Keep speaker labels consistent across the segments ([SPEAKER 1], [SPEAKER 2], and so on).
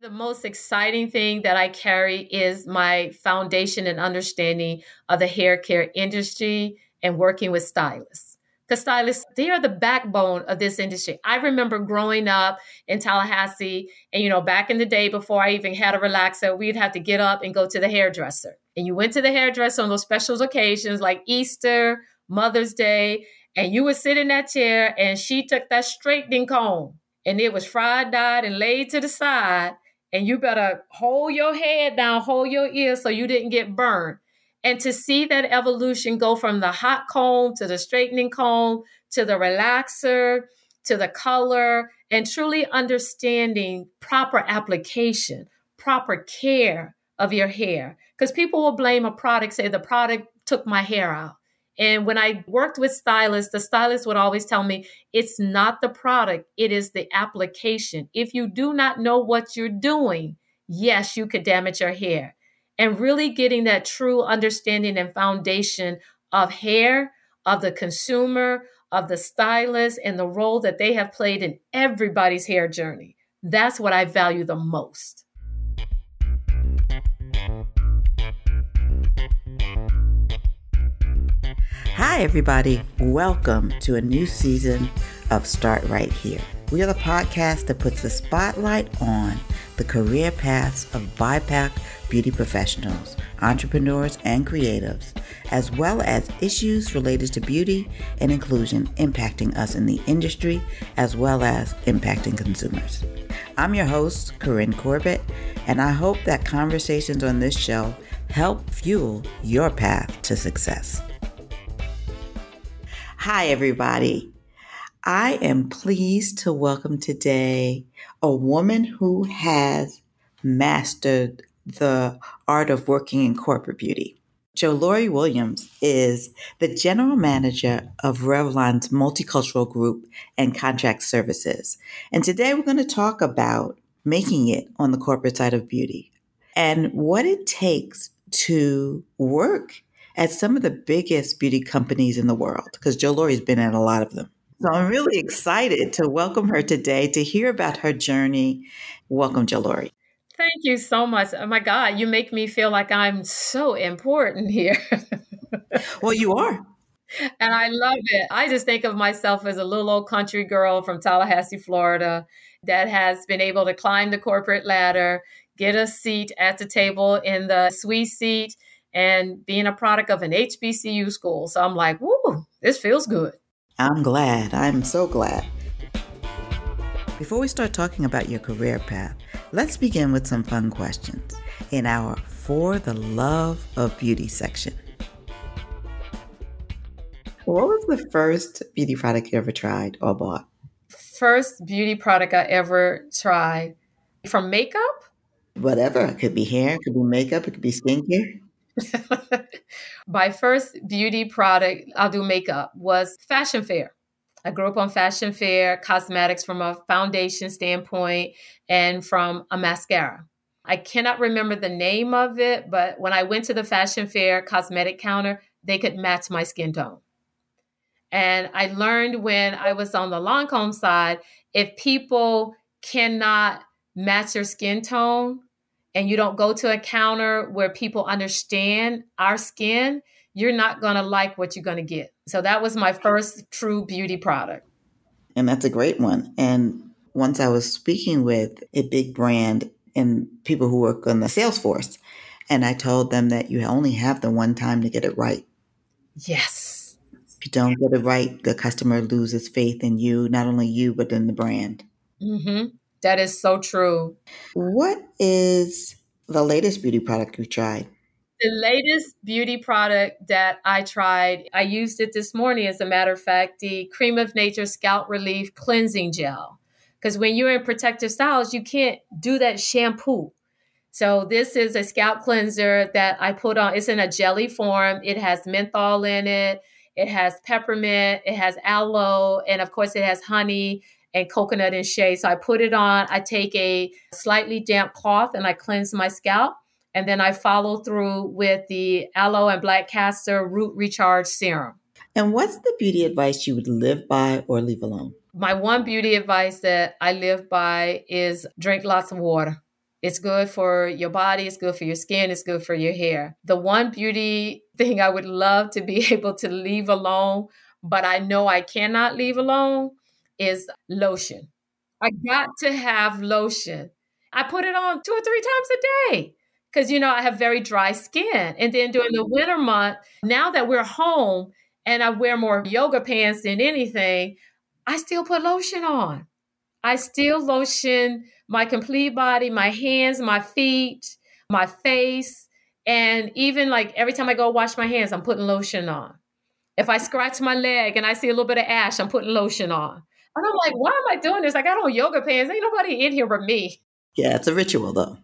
[SPEAKER 1] The most exciting thing that I carry is my foundation and understanding of the hair care industry and working with stylists. Because stylists, they are the backbone of this industry. I remember growing up in Tallahassee, and you know, back in the day before I even had a relaxer, we'd have to get up and go to the hairdresser. And you went to the hairdresser on those special occasions like Easter, Mother's Day, and you would sit in that chair and she took that straightening comb and it was fried, dyed, and laid to the side. And you better hold your head down, hold your ears so you didn't get burned. And to see that evolution go from the hot comb to the straightening comb to the relaxer to the color and truly understanding proper application, proper care of your hair. Because people will blame a product, say the product took my hair out. And when I worked with stylists, the stylist would always tell me it's not the product, it is the application. If you do not know what you're doing, yes, you could damage your hair and really getting that true understanding and foundation of hair, of the consumer, of the stylist, and the role that they have played in everybody's hair journey. That's what I value the most.
[SPEAKER 2] Hi, everybody. Welcome to a new season of Start Right Here. We are the podcast that puts the spotlight on the career paths of BIPOC beauty professionals, entrepreneurs, and creatives, as well as issues related to beauty and inclusion impacting us in the industry, as well as impacting consumers. I'm your host, Corinne Corbett, and I hope that conversations on this show help fuel your path to success. Hi, everybody. I am pleased to welcome today a woman who has mastered the art of working in corporate beauty. Jolorie Williams is the general manager of Revlon's multicultural group and contract services. And today we're going to talk about making it on the corporate side of beauty and what it takes to work at some of the biggest beauty companies in the world, because Jolorie's been at a lot of them. So I'm really excited to welcome her today to hear about her journey. Welcome, Jolorie.
[SPEAKER 1] Thank you so much. Oh my God, you make me feel like I'm so important here.
[SPEAKER 2] well, you are.
[SPEAKER 1] And I love it. I just think of myself as a little old country girl from Tallahassee, Florida, that has been able to climb the corporate ladder, get a seat at the table in the suite seat, and being a product of an HBCU school. So I'm like, woo, this feels good.
[SPEAKER 2] I'm glad. I'm so glad. Before we start talking about your career path, let's begin with some fun questions in our For the Love of Beauty section. What was the first beauty product you ever tried or bought?
[SPEAKER 1] First beauty product I ever tried from makeup?
[SPEAKER 2] Whatever. It could be hair, it could be makeup, it could be skincare.
[SPEAKER 1] My first beauty product, I'll do makeup, was Fashion Fair. I grew up on fashion fair, cosmetics from a foundation standpoint, and from a mascara. I cannot remember the name of it, but when I went to the fashion fair cosmetic counter, they could match my skin tone. And I learned when I was on the Lancome side, if people cannot match your skin tone and you don't go to a counter where people understand our skin, you're not going to like what you're going to get. So that was my first true beauty product.
[SPEAKER 2] And that's a great one. And once I was speaking with a big brand and people who work on the sales force, and I told them that you only have the one time to get it right.
[SPEAKER 1] Yes.
[SPEAKER 2] If you don't get it right, the customer loses faith in you, not only you, but in the brand.
[SPEAKER 1] Mm-hmm. That is so true.
[SPEAKER 2] What is the latest beauty product you tried?
[SPEAKER 1] The latest beauty product that I tried, I used it this morning, as a matter of fact, the Cream of Nature Scalp Relief Cleansing Gel. Because when you're in protective styles, you can't do that shampoo. So this is a scalp cleanser that I put on. It's in a jelly form. It has menthol in it. It has peppermint. It has aloe, and of course, it has honey and coconut and shea. So I put it on. I take a slightly damp cloth and I cleanse my scalp. And then I follow through with the aloe and black castor root recharge serum.
[SPEAKER 2] And what's the beauty advice you would live by or leave alone?
[SPEAKER 1] My one beauty advice that I live by is drink lots of water. It's good for your body, it's good for your skin, it's good for your hair. The one beauty thing I would love to be able to leave alone, but I know I cannot leave alone, is lotion. I got to have lotion. I put it on two or three times a day because, you know, I have very dry skin. And then during the winter month, now that we're home and I wear more yoga pants than anything, I still put lotion on. I still lotion my complete body, my hands, my feet, my face. And even like every time I go wash my hands, I'm putting lotion on. If I scratch my leg and I see a little bit of ash, I'm putting lotion on. And I'm like, why am I doing this? I got on yoga pants. Ain't nobody in here but me.
[SPEAKER 2] Yeah, it's a ritual though.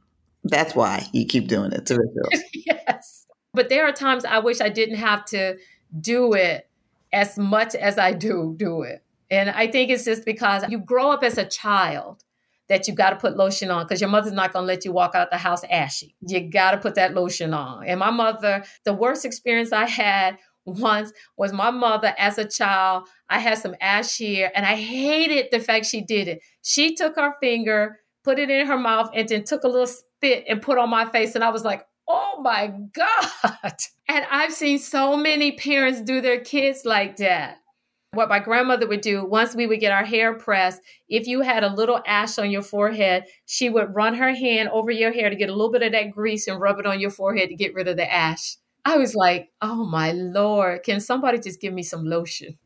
[SPEAKER 2] That's why you keep doing it. It's a ritual.
[SPEAKER 1] yes. But there are times I wish I didn't have to do it as much as I do do it. And I think it's just because you grow up as a child that you got to put lotion on because your mother's not going to let you walk out the house ashy. You got to put that lotion on. And my mother, the worst experience I had once was my mother as a child. I had some ash here and I hated the fact she did it. She took her finger, put it in her mouth, and then took a little spit and put on my face. And I was like, oh my God. And I've seen so many parents do their kids like that. What my grandmother would do once we would get our hair pressed, if you had a little ash on your forehead, she would run her hand over your hair to get a little bit of that grease and rub it on your forehead to get rid of the ash. I was like, oh my Lord, can somebody just give me some lotion?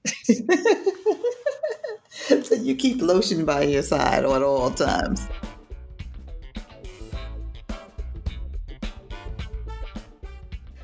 [SPEAKER 2] so you keep lotion by your side at all times.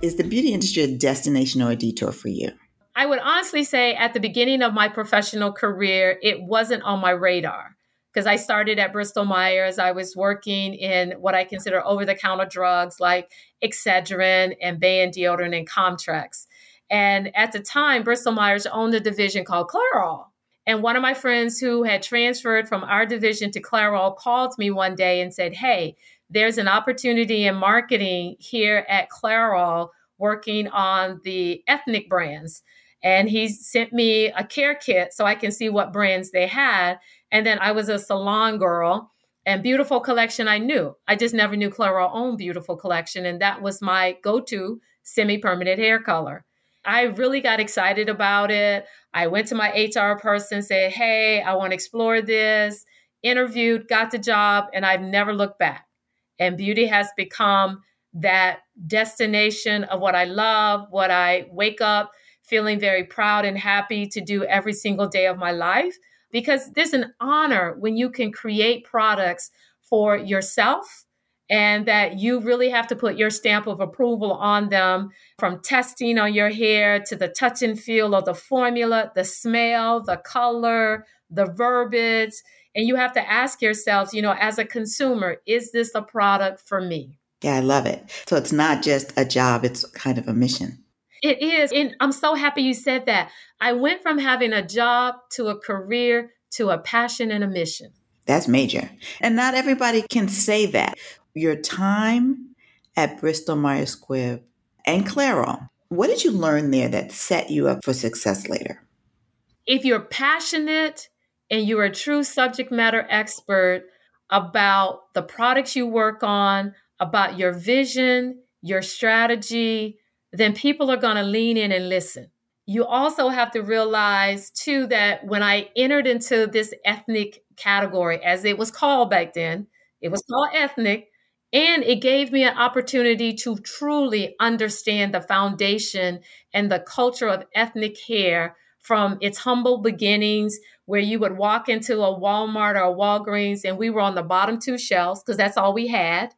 [SPEAKER 2] Is the beauty industry a destination or a detour for you?
[SPEAKER 1] I would honestly say at the beginning of my professional career, it wasn't on my radar because I started at Bristol Myers. I was working in what I consider over the counter drugs like Excedrin and Ban deodorant and Comtrex. And at the time, Bristol Myers owned a division called Clairol. And one of my friends who had transferred from our division to Clairol called me one day and said, Hey, there's an opportunity in marketing here at Clairol working on the ethnic brands. And he sent me a care kit so I can see what brands they had. And then I was a salon girl and beautiful collection I knew. I just never knew Clairol owned beautiful collection. And that was my go-to semi-permanent hair color. I really got excited about it. I went to my HR person, said, Hey, I want to explore this, interviewed, got the job, and I've never looked back. And beauty has become that destination of what I love, what I wake up feeling very proud and happy to do every single day of my life. Because there's an honor when you can create products for yourself and that you really have to put your stamp of approval on them from testing on your hair to the touch and feel of the formula, the smell, the color, the verbiage. And you have to ask yourselves, you know, as a consumer, is this a product for me?
[SPEAKER 2] Yeah, I love it. So it's not just a job, it's kind of a mission.
[SPEAKER 1] It is. And I'm so happy you said that. I went from having a job to a career to a passion and a mission.
[SPEAKER 2] That's major. And not everybody can say that. Your time at Bristol Myers Squibb and Clairol, what did you learn there that set you up for success later?
[SPEAKER 1] If you're passionate and you're a true subject matter expert about the products you work on, about your vision, your strategy, then people are going to lean in and listen. You also have to realize, too, that when I entered into this ethnic category, as it was called back then, it was called ethnic, and it gave me an opportunity to truly understand the foundation and the culture of ethnic hair from its humble beginnings, where you would walk into a Walmart or a Walgreens and we were on the bottom two shelves because that's all we had.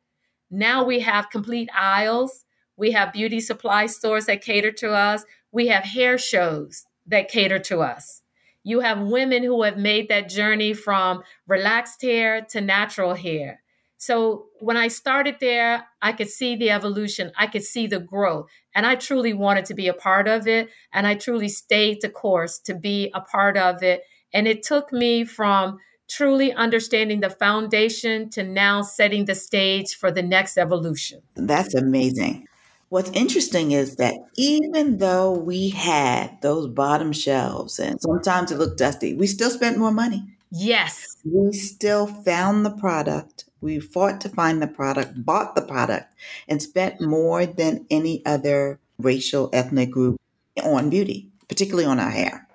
[SPEAKER 1] Now we have complete aisles. We have beauty supply stores that cater to us. We have hair shows that cater to us. You have women who have made that journey from relaxed hair to natural hair. So when I started there, I could see the evolution, I could see the growth, and I truly wanted to be a part of it. And I truly stayed the course to be a part of it. And it took me from truly understanding the foundation to now setting the stage for the next evolution.
[SPEAKER 2] That's amazing. What's interesting is that even though we had those bottom shelves and sometimes it looked dusty, we still spent more money.
[SPEAKER 1] Yes.
[SPEAKER 2] We still found the product We fought to find the product, bought the product, and spent more than any other racial ethnic group on beauty, particularly on our hair.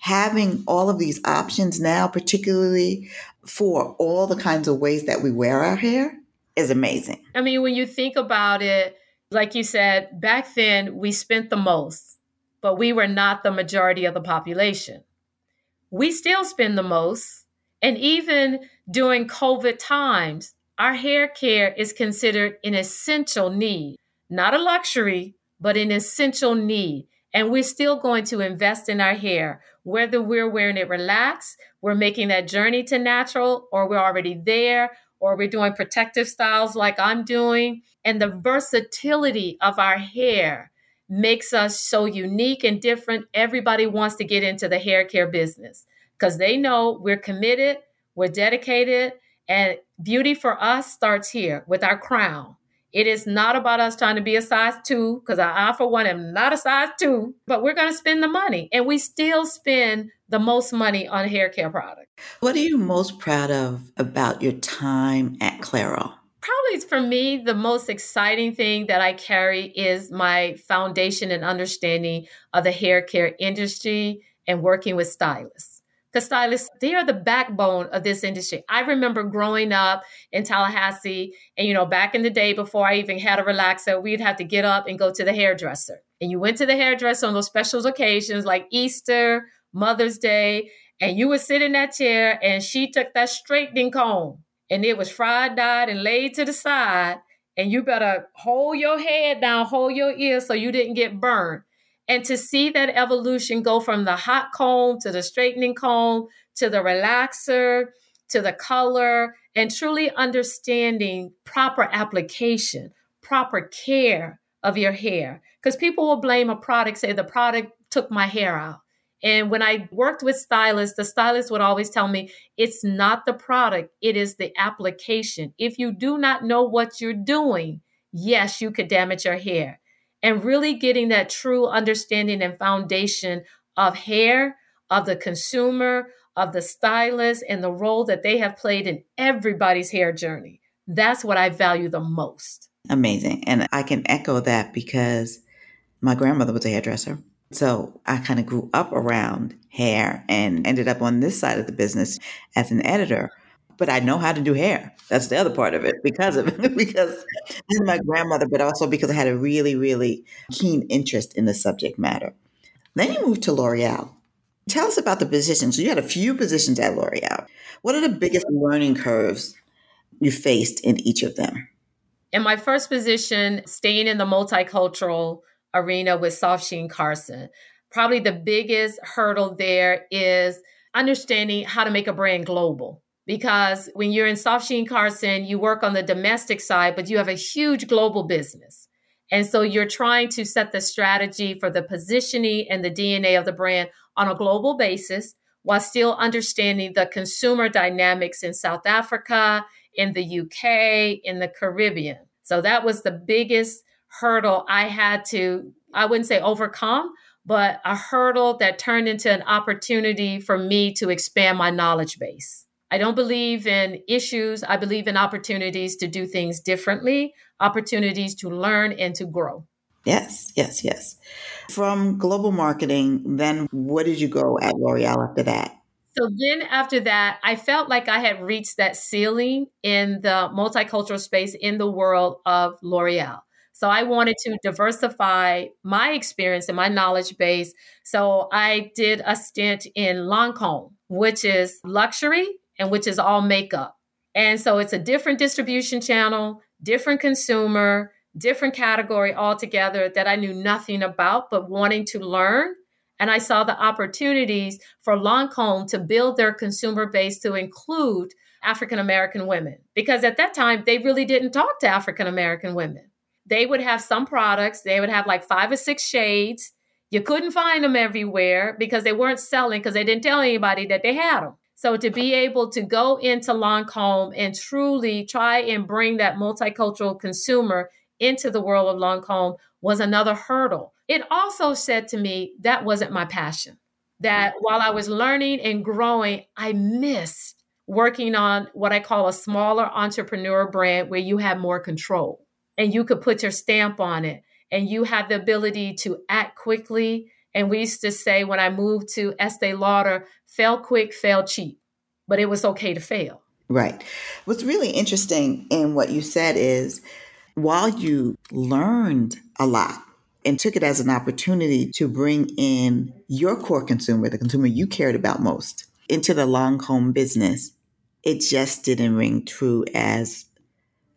[SPEAKER 2] Having all of these options now, particularly for all the kinds of ways that we wear our hair, is amazing.
[SPEAKER 1] I mean, when you think about it, like you said, back then we spent the most, but we were not the majority of the population. We still spend the most. And even during COVID times, our hair care is considered an essential need, not a luxury, but an essential need. And we're still going to invest in our hair, whether we're wearing it relaxed, we're making that journey to natural, or we're already there, or we're doing protective styles like I'm doing. And the versatility of our hair makes us so unique and different. Everybody wants to get into the hair care business because they know we're committed, we're dedicated, and beauty for us starts here with our crown. It is not about us trying to be a size two, because I, for one, am not a size two, but we're going to spend the money. And we still spend the most money on hair care products.
[SPEAKER 2] What are you most proud of about your time at Clairol?
[SPEAKER 1] Probably for me, the most exciting thing that I carry is my foundation and understanding of the hair care industry and working with stylists because stylists they are the backbone of this industry. I remember growing up in tallahassee and you know back in the day before i even had a relaxer we'd have to get up and go to the hairdresser. And you went to the hairdresser on those special occasions like easter mother's day and you would sit in that chair and she took that straightening comb and it was fried dyed and laid to the side and you better hold your head down hold your ears so you didn't get burned and to see that evolution go from the hot comb to the straightening comb to the relaxer to the color and truly understanding proper application, proper care of your hair. Because people will blame a product, say the product took my hair out. And when I worked with stylists, the stylist would always tell me it's not the product, it is the application. If you do not know what you're doing, yes, you could damage your hair and really getting that true understanding and foundation of hair, of the consumer, of the stylist, and the role that they have played in everybody's hair journey. That's what I value the most.
[SPEAKER 2] Amazing. And I can echo that because my grandmother was a hairdresser. So I kind of grew up around hair and ended up on this side of the business as an editor but I know how to do hair. That's the other part of it because of because my grandmother, but also because I had a really, really keen interest in the subject matter. Then you moved to L'Oreal. Tell us about the positions. So you had a few positions at L'Oreal. What are the biggest learning curves you faced in each of them?
[SPEAKER 1] In my first position, staying in the multicultural arena with SoftSheen-Carson, probably the biggest hurdle there is understanding how to make a brand global because when you're in SoftSheen-Carson, you work on the domestic side, but you have a huge global business. And so you're trying to set the strategy for the positioning and the DNA of the brand on a global basis while still understanding the consumer dynamics in South Africa, in the UK, in the Caribbean. So that was the biggest hurdle I had to, I wouldn't say overcome, but a hurdle that turned into an opportunity for me to expand my knowledge base. I don't believe in issues. I believe in opportunities to do things differently, opportunities to learn and to grow.
[SPEAKER 2] Yes, yes, yes. From global marketing, then where did you go at L'Oreal after that?
[SPEAKER 1] So then after that, I felt like I had reached that ceiling in the multicultural space in the world of L'Oreal. So I wanted to diversify my experience and my knowledge base. So I did a stint in Lancome, which is luxury and which is all makeup. And so it's a different distribution channel, different consumer, different category altogether that I knew nothing about, but wanting to learn. And I saw the opportunities for Lancome to build their consumer base to include African American women. Because at that time, they really didn't talk to African American women. They would have some products, they would have like five or six shades. You couldn't find them everywhere because they weren't selling because they didn't tell anybody that they had them. So to be able to go into Lancome and truly try and bring that multicultural consumer into the world of Lancome was another hurdle. It also said to me that wasn't my passion. That mm. while I was learning and growing, I missed working on what I call a smaller entrepreneur brand where you have more control and you could put your stamp on it and you have the ability to act quickly. And we used to say when I moved to Estee Lauder, fail quick, fail cheap, but it was okay to fail.
[SPEAKER 2] Right. What's really interesting in what you said is while you learned a lot and took it as an opportunity to bring in your core consumer, the consumer you cared about most, into the Lancome business, it just didn't ring true as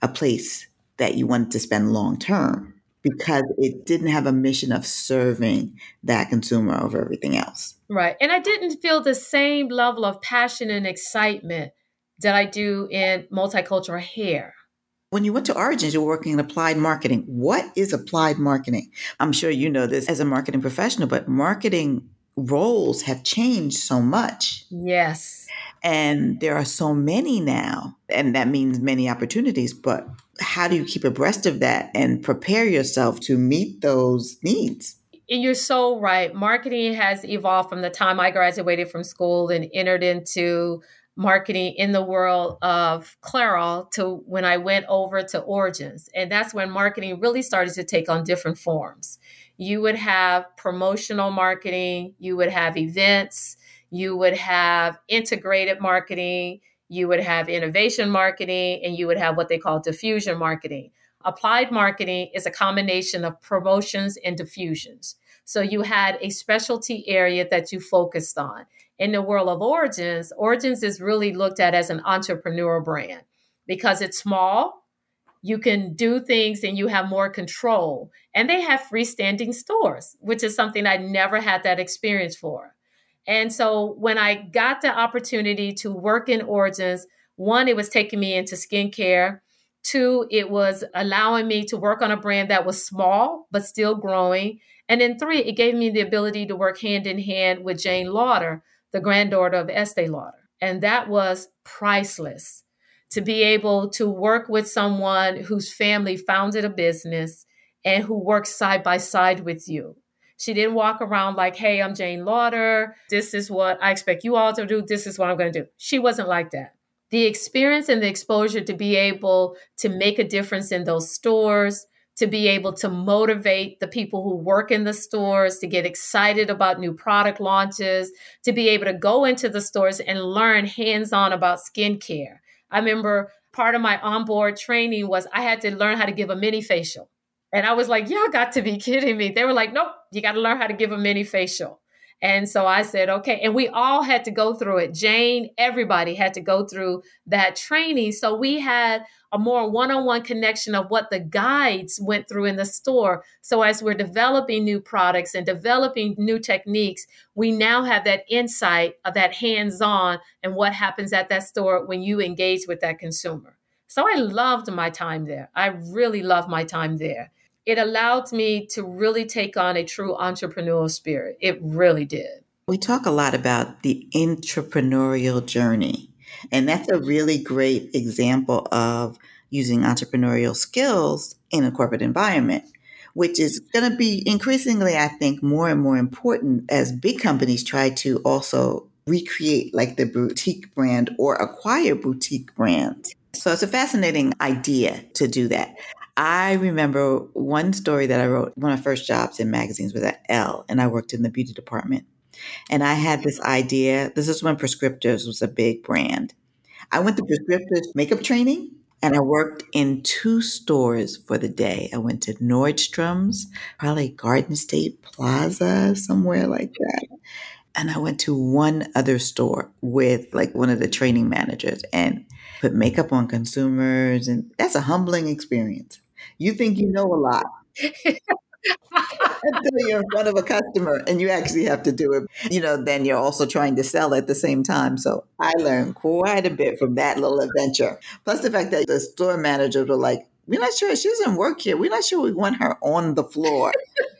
[SPEAKER 2] a place that you wanted to spend long term because it didn't have a mission of serving that consumer over everything else.
[SPEAKER 1] Right. And I didn't feel the same level of passion and excitement that I do in multicultural hair.
[SPEAKER 2] When you went to Origins, you were working in applied marketing. What is applied marketing? I'm sure you know this as a marketing professional, but marketing roles have changed so much.
[SPEAKER 1] Yes.
[SPEAKER 2] And there are so many now, and that means many opportunities. But how do you keep abreast of that and prepare yourself to meet those needs?
[SPEAKER 1] And you're so right. Marketing has evolved from the time I graduated from school and entered into marketing in the world of Clairol to when I went over to Origins. And that's when marketing really started to take on different forms. You would have promotional marketing, you would have events, you would have integrated marketing, you would have innovation marketing, and you would have what they call diffusion marketing. Applied marketing is a combination of promotions and diffusions. So you had a specialty area that you focused on in the world of Origins, Origins is really looked at as an entrepreneur brand because it's small. You can do things and you have more control. And they have freestanding stores, which is something I never had that experience for. And so when I got the opportunity to work in Origins, one, it was taking me into skincare. Two, it was allowing me to work on a brand that was small but still growing. And then three, it gave me the ability to work hand in hand with Jane Lauder, the granddaughter of Estee Lauder. And that was priceless to be able to work with someone whose family founded a business and who works side by side with you. She didn't walk around like, hey, I'm Jane Lauder. This is what I expect you all to do. This is what I'm going to do. She wasn't like that. The experience and the exposure to be able to make a difference in those stores, to be able to motivate the people who work in the stores to get excited about new product launches, to be able to go into the stores and learn hands on about skincare. I remember part of my onboard training was I had to learn how to give a mini facial. And I was like, y'all got to be kidding me. They were like, nope, you got to learn how to give a mini facial. And so I said, okay. And we all had to go through it. Jane, everybody had to go through that training. So we had a more one on one connection of what the guides went through in the store. So as we're developing new products and developing new techniques, we now have that insight of that hands on and what happens at that store when you engage with that consumer. So I loved my time there. I really loved my time there it allowed me to really take on a true entrepreneurial spirit. It really did.
[SPEAKER 2] We talk a lot about the entrepreneurial journey, and that's a really great example of using entrepreneurial skills in a corporate environment, which is going to be increasingly, I think, more and more important as big companies try to also recreate like the boutique brand or acquire boutique brands. So it's a fascinating idea to do that. I remember one story that I wrote. One of my first jobs in magazines was at Elle, and I worked in the beauty department. And I had this idea. This is when Prescriptives was a big brand. I went to Prescriptives makeup training and I worked in two stores for the day. I went to Nordstrom's, probably Garden State Plaza, somewhere like that. And I went to one other store with like one of the training managers and put makeup on consumers. And that's a humbling experience. You think you know a lot. until you're in front of a customer and you actually have to do it. You know, then you're also trying to sell at the same time. So I learned quite a bit from that little adventure. Plus the fact that the store managers were like, we're not sure she doesn't work here. We're not sure we want her on the floor.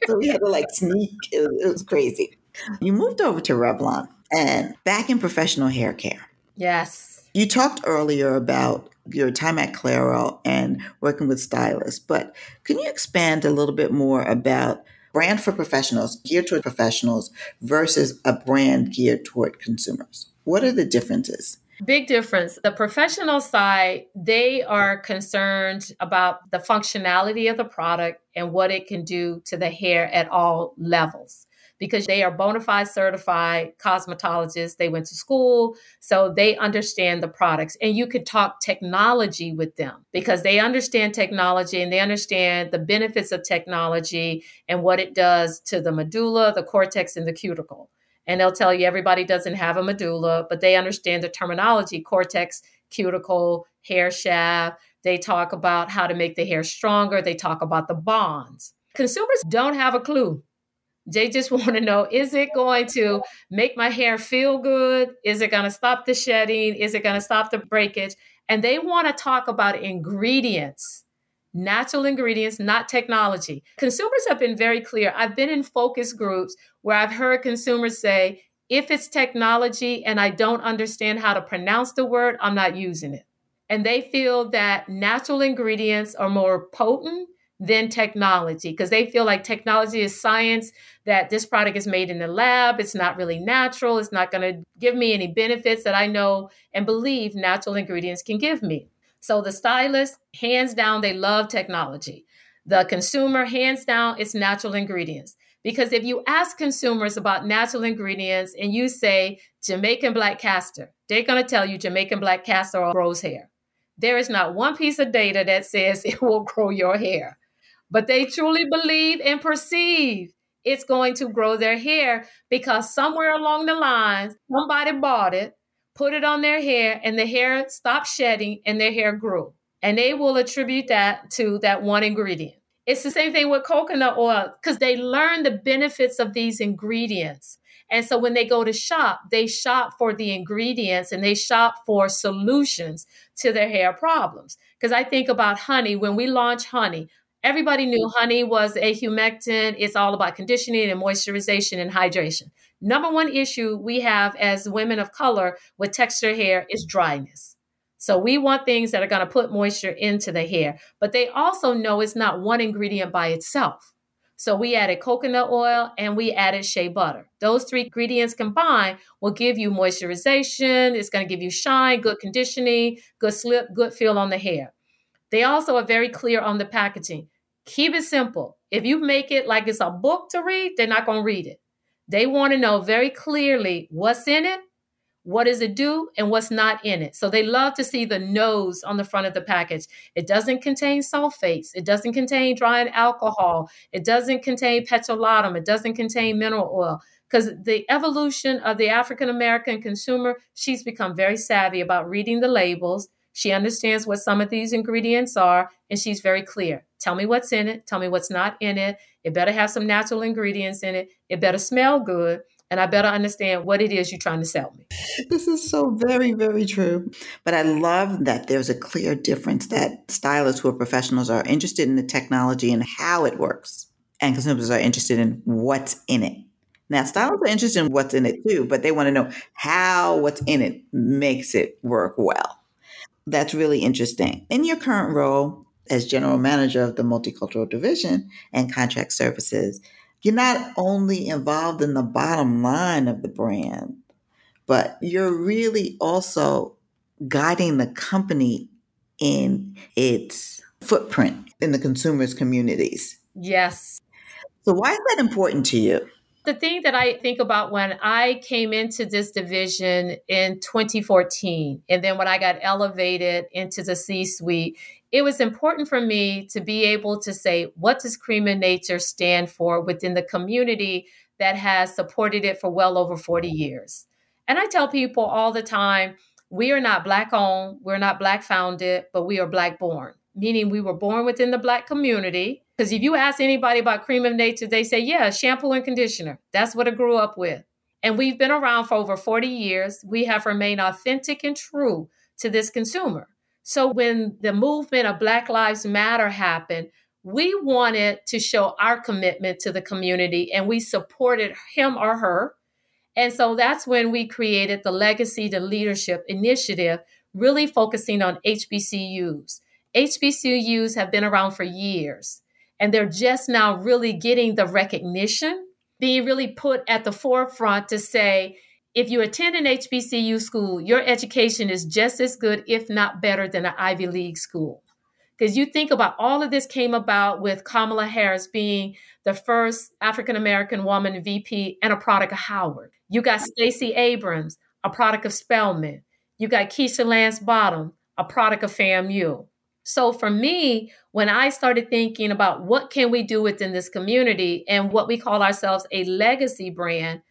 [SPEAKER 2] so we had to like sneak. It, it was crazy. You moved over to Revlon and back in professional hair care.
[SPEAKER 1] Yes.
[SPEAKER 2] You talked earlier about your time at Clairol and working with stylists, but can you expand a little bit more about brand for professionals, geared toward professionals versus a brand geared toward consumers? What are the differences?
[SPEAKER 1] Big difference. The professional side, they are concerned about the functionality of the product and what it can do to the hair at all levels because they are bona fide certified cosmetologists. They went to school, so they understand the products. And you could talk technology with them because they understand technology and they understand the benefits of technology and what it does to the medulla, the cortex, and the cuticle. And they'll tell you everybody doesn't have a medulla, but they understand the terminology cortex, cuticle, hair shaft. They talk about how to make the hair stronger. They talk about the bonds. Consumers don't have a clue they just want to know is it going to make my hair feel good? Is it going to stop the shedding? Is it going to stop the breakage? And they want to talk about ingredients, natural ingredients, not technology. Consumers have been very clear. I've been in focus groups where I've heard consumers say, if it's technology and I don't understand how to pronounce the word, I'm not using it. And they feel that natural ingredients are more potent than technology because they feel like technology is science that this product is made in the lab it's not really natural it's not going to give me any benefits that i know and believe natural ingredients can give me. So the stylist hands down they love technology. The consumer hands down it's natural ingredients. Because if you ask consumers about natural ingredients and you say jamaican black castor they're going to tell you jamaican black castor grows hair. There is not one piece of data that says it will grow your hair but they truly believe and perceive it's going to grow their hair because somewhere along the lines, somebody bought it, put it on their hair, and the hair stopped shedding and their hair grew. And they will attribute that to that one ingredient. It's the same thing with coconut oil because they learn the benefits of these ingredients. And so when they go to shop, they shop for the ingredients and they shop for solutions to their hair problems. Because I think about honey, when we launch honey, Everybody knew honey was a humectant. It's all about conditioning and moisturization and hydration. Number one issue we have as women of color with texture hair is dryness. So we want things that are going to put moisture into the hair, but they also know it's not one ingredient by itself. So we added coconut oil and we added shea butter. Those three ingredients combined will give you moisturization. It's going to give you shine, good conditioning, good slip, good feel on the hair. They also are very clear on the packaging. Keep it simple. If you make it like it's a book to read, they're not going to read it. They want to know very clearly what's in it, what does it do, and what's not in it. So they love to see the nose on the front of the package. It doesn't contain sulfates. It doesn't contain drying alcohol. It doesn't contain petrolatum. It doesn't contain mineral oil. Because the evolution of the African American consumer, she's become very savvy about reading the labels she understands what some of these ingredients are, and she's very clear. Tell me what's in it. Tell me what's not in it. It better have some natural ingredients in it. It better smell good. And I better understand what it is you're trying to sell me.
[SPEAKER 2] This is so very, very true. But I love that there's a clear difference that stylists who are professionals are interested in the technology and how it works, and consumers are interested in what's in it. Now, stylists are interested in what's in it too, but they want to know how what's in it makes it work well. That's really interesting. In your current role as general manager of the multicultural division and contract services, you're not only involved in the bottom line of the brand, but you're really also guiding the company in its footprint in the consumers' communities.
[SPEAKER 1] Yes.
[SPEAKER 2] So, why is that important to you?
[SPEAKER 1] The thing that I think about when I came into this division in 2014, and then when I got elevated into the C suite, it was important for me to be able to say, what does Cream of Nature stand for within the community that has supported it for well over 40 years? And I tell people all the time, we are not Black owned, we're not Black founded, but we are Black born, meaning we were born within the Black community because if you ask anybody about cream of nature, they say, yeah, shampoo and conditioner. That's what I grew up with. And we've been around for over 40 years. We have remained authentic and true to this consumer. So when the movement of Black Lives Matter happened, we wanted to show our commitment to the community and we supported him or her. And so that's when we created the Legacy to Leadership initiative, really focusing on HBCUs. HBCUs have been around for years and they're just now really getting the recognition, being really put at the forefront to say, if you attend an HBCU school, your education is just as good, if not better, than an Ivy League school. Because you think about all of this came about with Kamala Harris being the first African American woman VP and a product of Howard. You got Stacey Abrams, a product of Spelman. You got Keisha Lance Bottom, a product of FAMU. So for me, when I started thinking about what can we do within this community and what we call ourselves a legacy brand,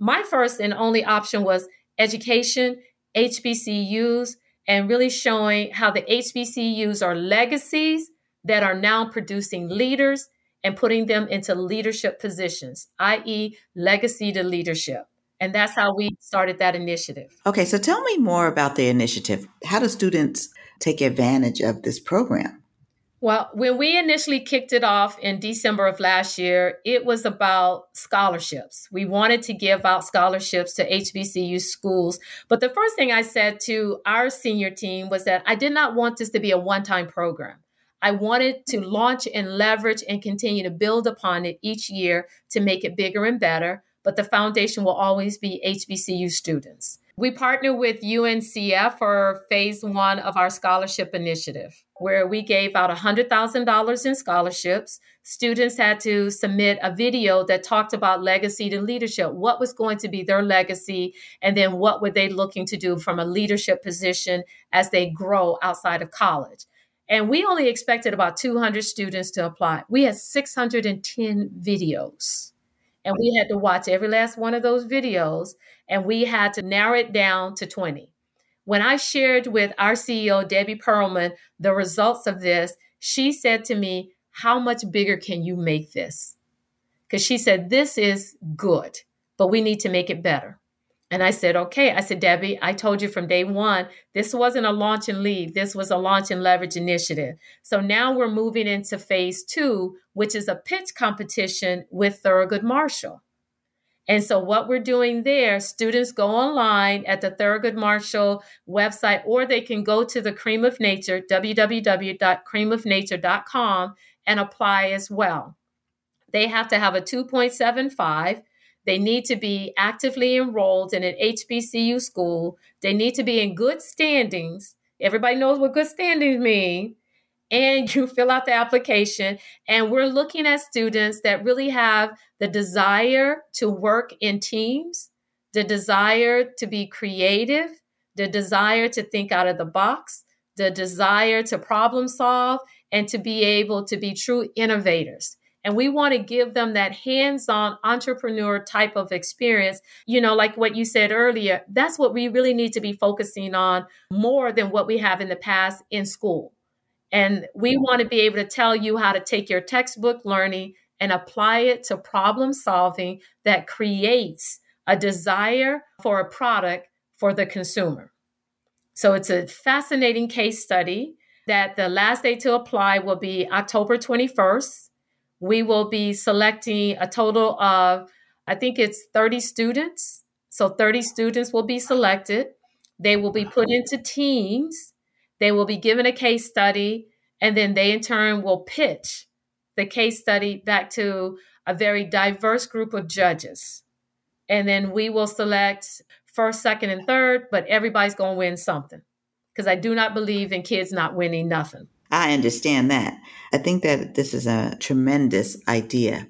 [SPEAKER 1] my first and only option was education, HBCUs, and really showing how the HBCUs are legacies that are now producing leaders and putting them into leadership positions, i.e., legacy to leadership. And that's how we started that initiative.
[SPEAKER 2] Okay, so tell me more about the initiative. How do students take advantage of this program?
[SPEAKER 1] Well, when we initially kicked it off in December of last year, it was about scholarships. We wanted to give out scholarships to HBCU schools. But the first thing I said to our senior team was that I did not want this to be a one time program. I wanted to launch and leverage and continue to build upon it each year to make it bigger and better. But the foundation will always be HBCU students. We partner with UNCF for phase one of our scholarship initiative, where we gave out $100,000 in scholarships. Students had to submit a video that talked about legacy to leadership. What was going to be their legacy? And then what were they looking to do from a leadership position as they grow outside of college? And we only expected about 200 students to apply. We had 610 videos. And we had to watch every last one of those videos and we had to narrow it down to 20. When I shared with our CEO, Debbie Perelman, the results of this, she said to me, How much bigger can you make this? Because she said, This is good, but we need to make it better. And I said, okay. I said, Debbie, I told you from day one, this wasn't a launch and leave. This was a launch and leverage initiative. So now we're moving into phase two, which is a pitch competition with Thurgood Marshall. And so, what we're doing there, students go online at the Thurgood Marshall website, or they can go to the Cream of Nature, www.creamofnature.com, and apply as well. They have to have a 2.75. They need to be actively enrolled in an HBCU school. They need to be in good standings. Everybody knows what good standings mean and you fill out the application. And we're looking at students that really have the desire to work in teams, the desire to be creative, the desire to think out of the box, the desire to problem solve, and to be able to be true innovators. And we want to give them that hands on entrepreneur type of experience. You know, like what you said earlier, that's what we really need to be focusing on more than what we have in the past in school. And we want to be able to tell you how to take your textbook learning and apply it to problem solving that creates a desire for a product for the consumer. So it's a fascinating case study that the last day to apply will be October 21st. We will be selecting a total of, I think it's 30 students. So 30 students will be selected. They will be put into teams they will be given a case study, and then they in turn will pitch the case study back to a very diverse group of judges. And then we will select first, second, and third, but everybody's going to win something because I do not believe in kids not winning nothing.
[SPEAKER 2] I understand that. I think that this is a tremendous idea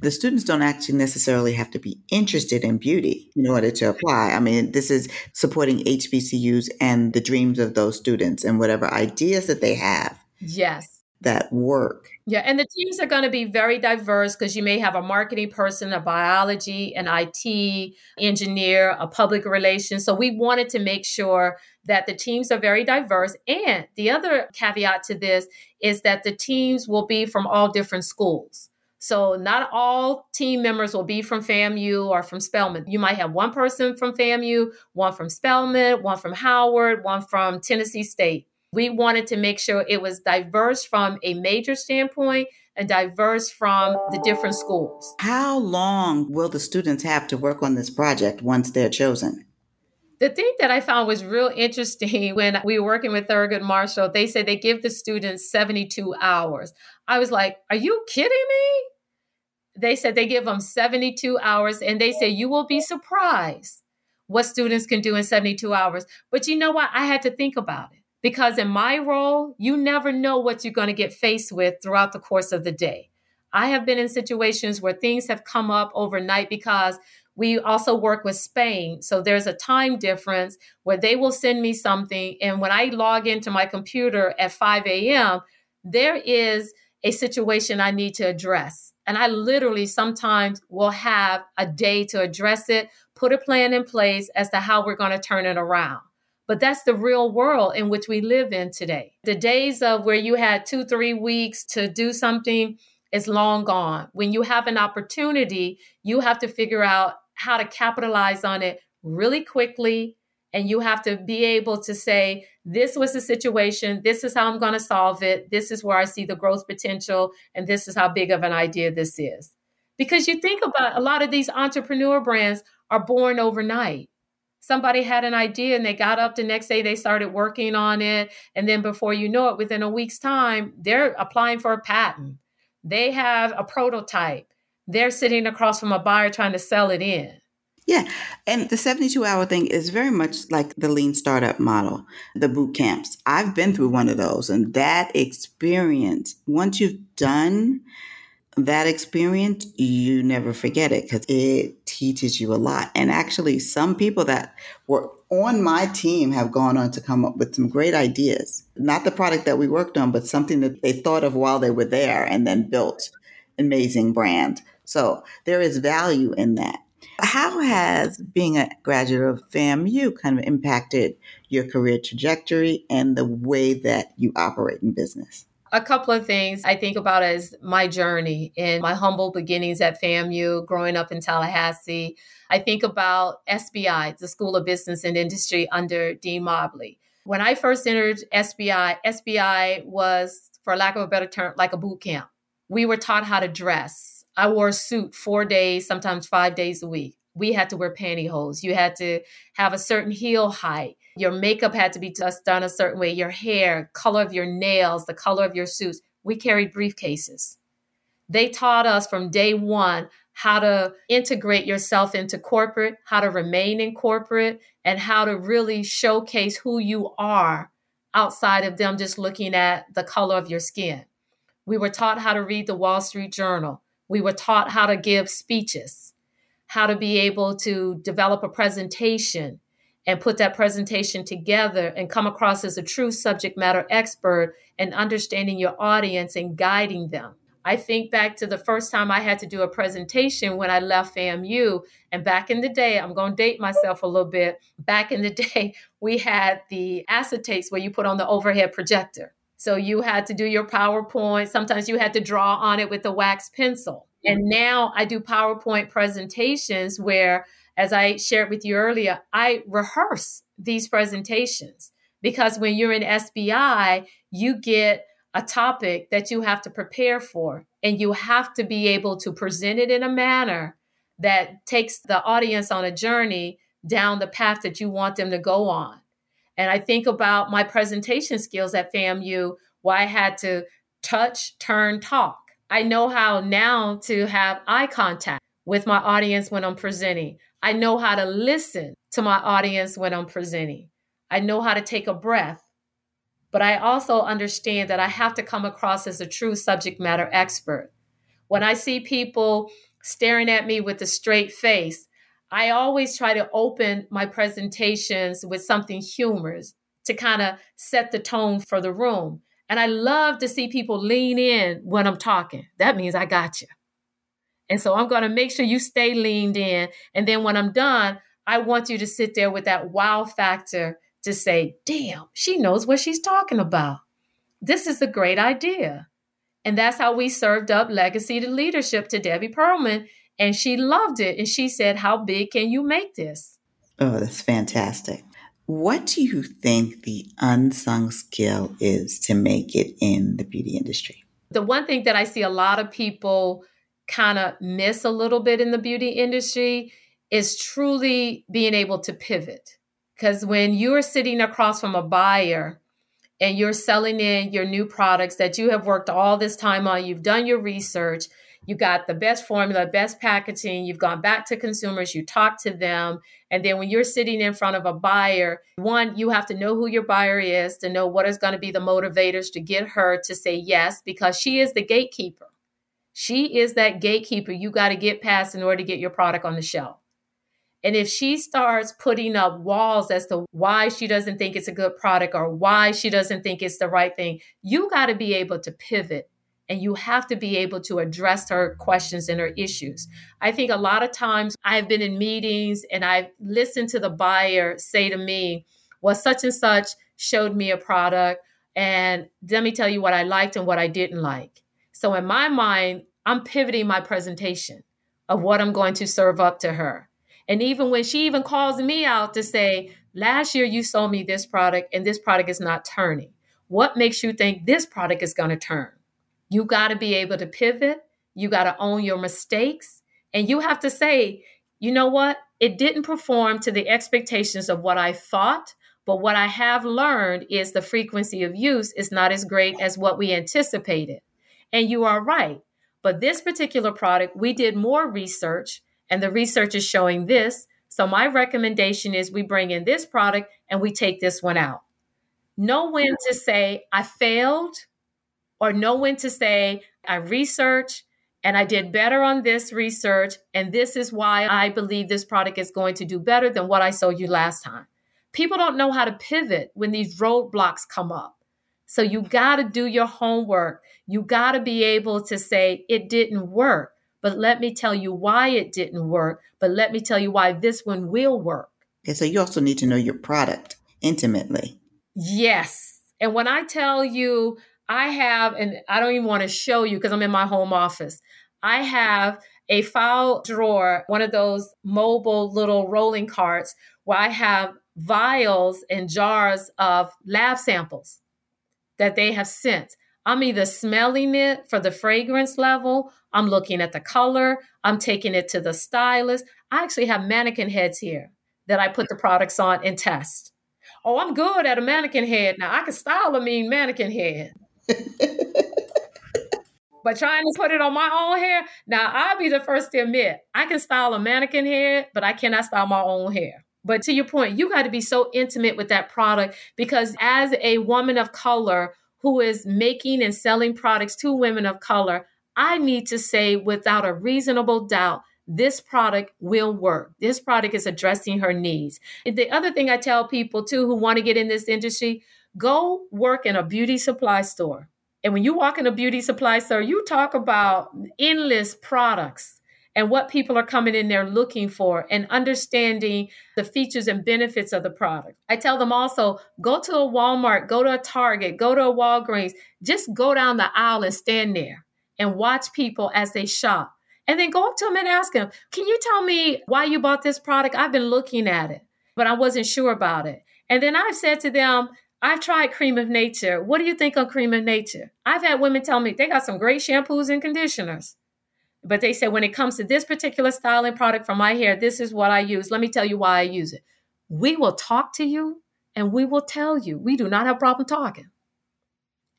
[SPEAKER 2] the students don't actually necessarily have to be interested in beauty in order to apply. I mean, this is supporting HBCUs and the dreams of those students and whatever ideas that they have.
[SPEAKER 1] Yes.
[SPEAKER 2] That work.
[SPEAKER 1] Yeah, and the teams are going to be very diverse because you may have a marketing person, a biology, an IT engineer, a public relations. So we wanted to make sure that the teams are very diverse. And the other caveat to this is that the teams will be from all different schools. So not all team members will be from FAMU or from Spelman. You might have one person from FAMU, one from Spelman, one from Howard, one from Tennessee State. We wanted to make sure it was diverse from a major standpoint and diverse from the different schools.
[SPEAKER 2] How long will the students have to work on this project once they're chosen?
[SPEAKER 1] The thing that I found was real interesting when we were working with Thurgood Marshall, they said they give the students 72 hours. I was like, are you kidding me? They said they give them 72 hours and they say you will be surprised what students can do in 72 hours. But you know what? I had to think about it because in my role, you never know what you're going to get faced with throughout the course of the day. I have been in situations where things have come up overnight because we also work with Spain. So there's a time difference where they will send me something. And when I log into my computer at 5 a.m., there is a situation I need to address. And I literally sometimes will have a day to address it, put a plan in place as to how we're going to turn it around. But that's the real world in which we live in today. The days of where you had two, three weeks to do something is long gone. When you have an opportunity, you have to figure out how to capitalize on it really quickly. And you have to be able to say, this was the situation. This is how I'm going to solve it. This is where I see the growth potential. And this is how big of an idea this is. Because you think about a lot of these entrepreneur brands are born overnight somebody had an idea and they got up the next day they started working on it and then before you know it within a week's time they're applying for a patent they have a prototype they're sitting across from a buyer trying to sell it in
[SPEAKER 2] yeah. And the 72 hour thing is very much like the lean startup model, the boot camps. I've been through one of those, and that experience, once you've done that experience, you never forget it because it teaches you a lot. And actually, some people that were on my team have gone on to come up with some great ideas. Not the product that we worked on, but something that they thought of while they were there and then built amazing brand. So there is value in that. How has being a graduate of FAMU kind of impacted your career trajectory and the way that you operate in business?
[SPEAKER 1] A couple of things I think about as my journey in my humble beginnings at FAMU, growing up in Tallahassee. I think about SBI, the School of Business and Industry under Dean Mobley. When I first entered SBI, SBI was, for lack of a better term, like a boot camp. We were taught how to dress. I wore a suit four days, sometimes five days a week. We had to wear pantyhose. You had to have a certain heel height. Your makeup had to be just done a certain way, your hair, color of your nails, the color of your suits. We carried briefcases. They taught us from day one how to integrate yourself into corporate, how to remain in corporate, and how to really showcase who you are outside of them just looking at the color of your skin. We were taught how to read the Wall Street Journal. We were taught how to give speeches, how to be able to develop a presentation, and put that presentation together and come across as a true subject matter expert and understanding your audience and guiding them. I think back to the first time I had to do a presentation when I left FAMU. And back in the day, I'm going to date myself a little bit. Back in the day, we had the acetates where you put on the overhead projector. So you had to do your PowerPoint. Sometimes you had to draw on it with a wax pencil. And mm-hmm. now I do PowerPoint presentations where as I shared with you earlier, I rehearse these presentations because when you're in SBI, you get a topic that you have to prepare for, and you have to be able to present it in a manner that takes the audience on a journey down the path that you want them to go on. And I think about my presentation skills at FAMU, why I had to touch, turn, talk. I know how now to have eye contact with my audience when I'm presenting. I know how to listen to my audience when I'm presenting. I know how to take a breath. But I also understand that I have to come across as a true subject matter expert. When I see people staring at me with a straight face, I always try to open my presentations with something humorous to kind of set the tone for the room. And I love to see people lean in when I'm talking. That means I got you. And so I'm going to make sure you stay leaned in. And then when I'm done, I want you to sit there with that wow factor to say, damn, she knows what she's talking about. This is a great idea. And that's how we served up legacy to leadership to Debbie Perelman. And she loved it. And she said, How big can you make this?
[SPEAKER 2] Oh, that's fantastic. What do you think the unsung skill is to make it in the beauty industry?
[SPEAKER 1] The one thing that I see a lot of people kind of miss a little bit in the beauty industry is truly being able to pivot. Because when you're sitting across from a buyer and you're selling in your new products that you have worked all this time on, you've done your research, you got the best formula, best packaging, you've gone back to consumers, you talk to them. And then when you're sitting in front of a buyer, one, you have to know who your buyer is to know what is going to be the motivators to get her to say yes, because she is the gatekeeper. She is that gatekeeper you got to get past in order to get your product on the shelf. And if she starts putting up walls as to why she doesn't think it's a good product or why she doesn't think it's the right thing, you got to be able to pivot and you have to be able to address her questions and her issues. I think a lot of times I've been in meetings and I've listened to the buyer say to me, well, such and such showed me a product, and let me tell you what I liked and what I didn't like. So in my mind, I'm pivoting my presentation of what I'm going to serve up to her. And even when she even calls me out to say, last year you sold me this product and this product is not turning. What makes you think this product is going to turn? You got to be able to pivot. You got to own your mistakes. And you have to say, you know what? It didn't perform to the expectations of what I thought. But what I have learned is the frequency of use is not as great as what we anticipated. And you are right. But this particular product, we did more research, and the research is showing this. So my recommendation is we bring in this product and we take this one out. Know when to say, I failed or know when to say, I researched and I did better on this research, and this is why I believe this product is going to do better than what I sold you last time. People don't know how to pivot when these roadblocks come up. So you got to do your homework. You got to be able to say, it didn't work, but let me tell you why it didn't work, but let me tell you why this one will work.
[SPEAKER 2] Okay, so you also need to know your product intimately.
[SPEAKER 1] Yes. And when I tell you I have, and I don't even want to show you because I'm in my home office. I have a file drawer, one of those mobile little rolling carts where I have vials and jars of lab samples that they have sent. I'm either smelling it for the fragrance level, I'm looking at the color, I'm taking it to the stylist. I actually have mannequin heads here that I put the products on and test. Oh, I'm good at a mannequin head. Now I can style a mean mannequin head. but trying to put it on my own hair, now I'll be the first to admit I can style a mannequin head, but I cannot style my own hair. But to your point, you got to be so intimate with that product because as a woman of color who is making and selling products to women of color, I need to say without a reasonable doubt this product will work. This product is addressing her needs. And the other thing I tell people too who want to get in this industry, Go work in a beauty supply store. And when you walk in a beauty supply store, you talk about endless products and what people are coming in there looking for and understanding the features and benefits of the product. I tell them also go to a Walmart, go to a Target, go to a Walgreens, just go down the aisle and stand there and watch people as they shop. And then go up to them and ask them, Can you tell me why you bought this product? I've been looking at it, but I wasn't sure about it. And then I've said to them, I've tried Cream of Nature. What do you think of Cream of Nature? I've had women tell me they got some great shampoos and conditioners. But they said when it comes to this particular styling product for my hair, this is what I use. Let me tell you why I use it. We will talk to you and we will tell you. We do not have problem talking.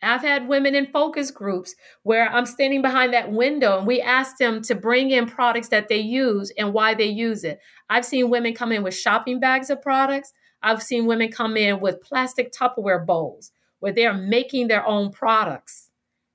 [SPEAKER 1] I've had women in focus groups where I'm standing behind that window and we ask them to bring in products that they use and why they use it. I've seen women come in with shopping bags of products. I've seen women come in with plastic Tupperware bowls where they're making their own products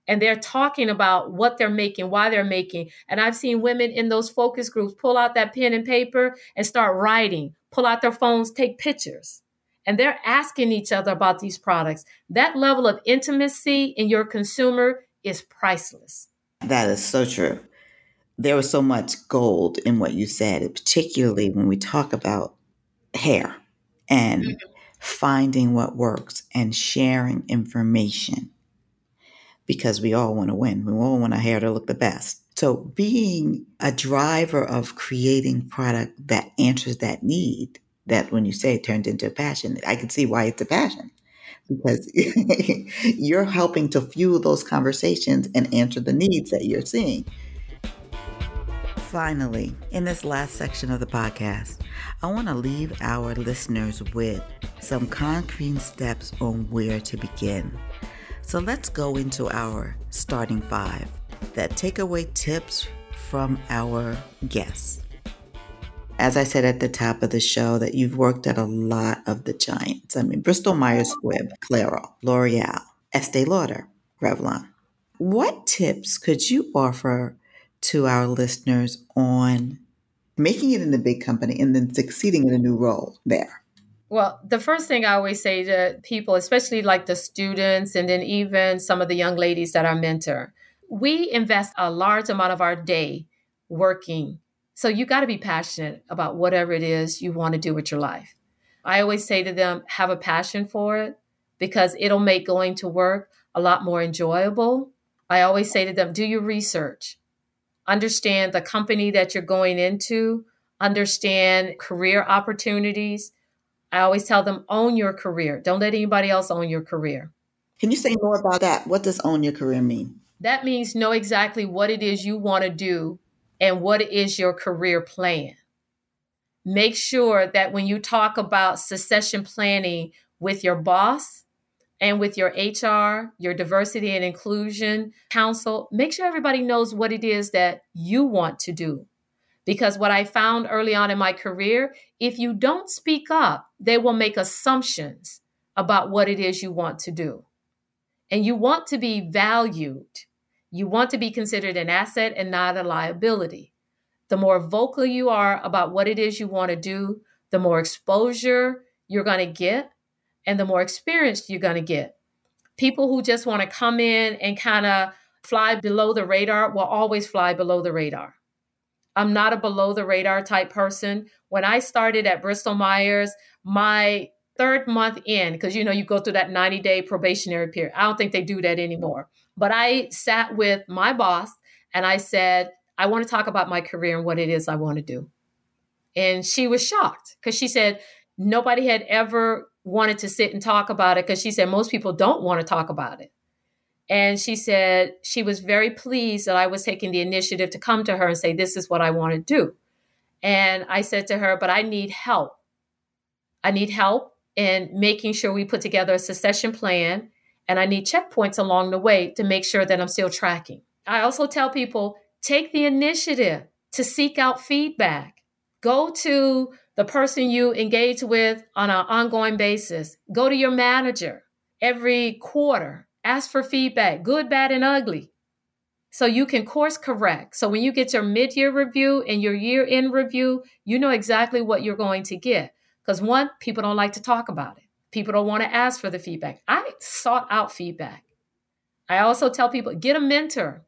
[SPEAKER 1] and they're talking about what they're making, why they're making. And I've seen women in those focus groups pull out that pen and paper and start writing, pull out their phones, take pictures. And they're asking each other about these products. That level of intimacy in your consumer is priceless.
[SPEAKER 2] That is so true. There was so much gold in what you said, particularly when we talk about hair and mm-hmm. finding what works and sharing information because we all want to win. We all want our hair to look the best. So being a driver of creating product that answers that need, that when you say it turned into a passion, I can see why it's a passion. Because you're helping to fuel those conversations and answer the needs that you're seeing. Finally, in this last section of the podcast, I want to leave our listeners with some concrete steps on where to begin. So let's go into our starting five. that takeaway tips from our guests. As I said at the top of the show, that you've worked at a lot of the giants. I mean, Bristol Myers Squibb, Clairol, L'Oreal, Estee Lauder, Revlon. What tips could you offer to our listeners on making it in a big company and then succeeding in a new role there?
[SPEAKER 1] Well, the first thing I always say to people, especially like the students and then even some of the young ladies that I mentor, we invest a large amount of our day working. So you got to be passionate about whatever it is you want to do with your life. I always say to them, have a passion for it because it'll make going to work a lot more enjoyable. I always say to them, do your research, understand the company that you're going into, understand career opportunities. I always tell them, own your career. Don't let anybody else own your career.
[SPEAKER 2] Can you say more about that? What does own your career mean?
[SPEAKER 1] That means know exactly what it is you want to do and what is your career plan. Make sure that when you talk about succession planning with your boss and with your HR, your diversity and inclusion council, make sure everybody knows what it is that you want to do. Because what I found early on in my career, if you don't speak up, they will make assumptions about what it is you want to do. And you want to be valued. You want to be considered an asset and not a liability. The more vocal you are about what it is you want to do, the more exposure you're going to get and the more experience you're going to get. People who just want to come in and kind of fly below the radar will always fly below the radar. I'm not a below the radar type person. When I started at Bristol Myers, my third month in, because you know, you go through that 90 day probationary period. I don't think they do that anymore. But I sat with my boss and I said, I want to talk about my career and what it is I want to do. And she was shocked because she said nobody had ever wanted to sit and talk about it because she said most people don't want to talk about it. And she said she was very pleased that I was taking the initiative to come to her and say, This is what I want to do. And I said to her, But I need help. I need help in making sure we put together a succession plan. And I need checkpoints along the way to make sure that I'm still tracking. I also tell people take the initiative to seek out feedback. Go to the person you engage with on an ongoing basis. Go to your manager every quarter ask for feedback, good, bad, and ugly. So you can course correct. So when you get your mid year review and your year end review, you know exactly what you're going to get. Because one, people don't like to talk about it, people don't want to ask for the feedback. I sought out feedback. I also tell people get a mentor,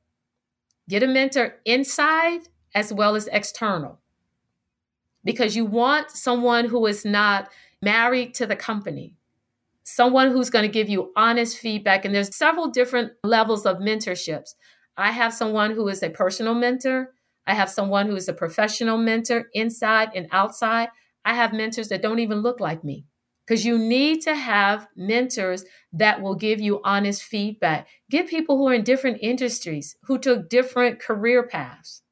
[SPEAKER 1] get a mentor inside as well as external. Because you want someone who is not married to the company, someone who's going to give you honest feedback. And there's several different levels of mentorships. I have someone who is a personal mentor. I have someone who is a professional mentor inside and outside. I have mentors that don't even look like me because you need to have mentors that will give you honest feedback. Get people who are in different industries, who took different career paths.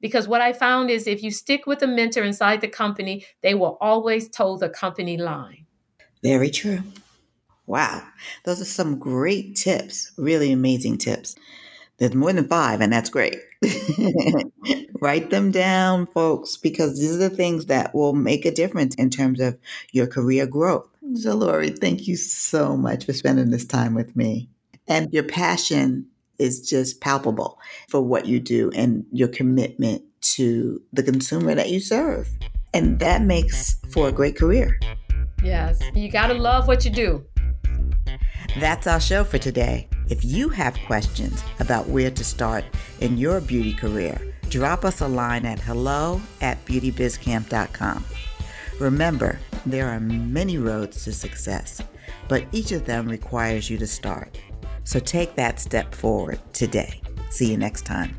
[SPEAKER 1] Because what I found is if you stick with a mentor inside the company, they will always toe the company line.
[SPEAKER 2] Very true. Wow. Those are some great tips, really amazing tips. There's more than five, and that's great. Write them down, folks, because these are the things that will make a difference in terms of your career growth. So, Lori, thank you so much for spending this time with me. And your passion is just palpable for what you do and your commitment to the consumer that you serve. And that makes for a great career.
[SPEAKER 1] Yes, you got to love what you do.
[SPEAKER 2] That's our show for today. If you have questions about where to start in your beauty career, drop us a line at hello at beautybizcamp.com. Remember, there are many roads to success, but each of them requires you to start. So take that step forward today. See you next time.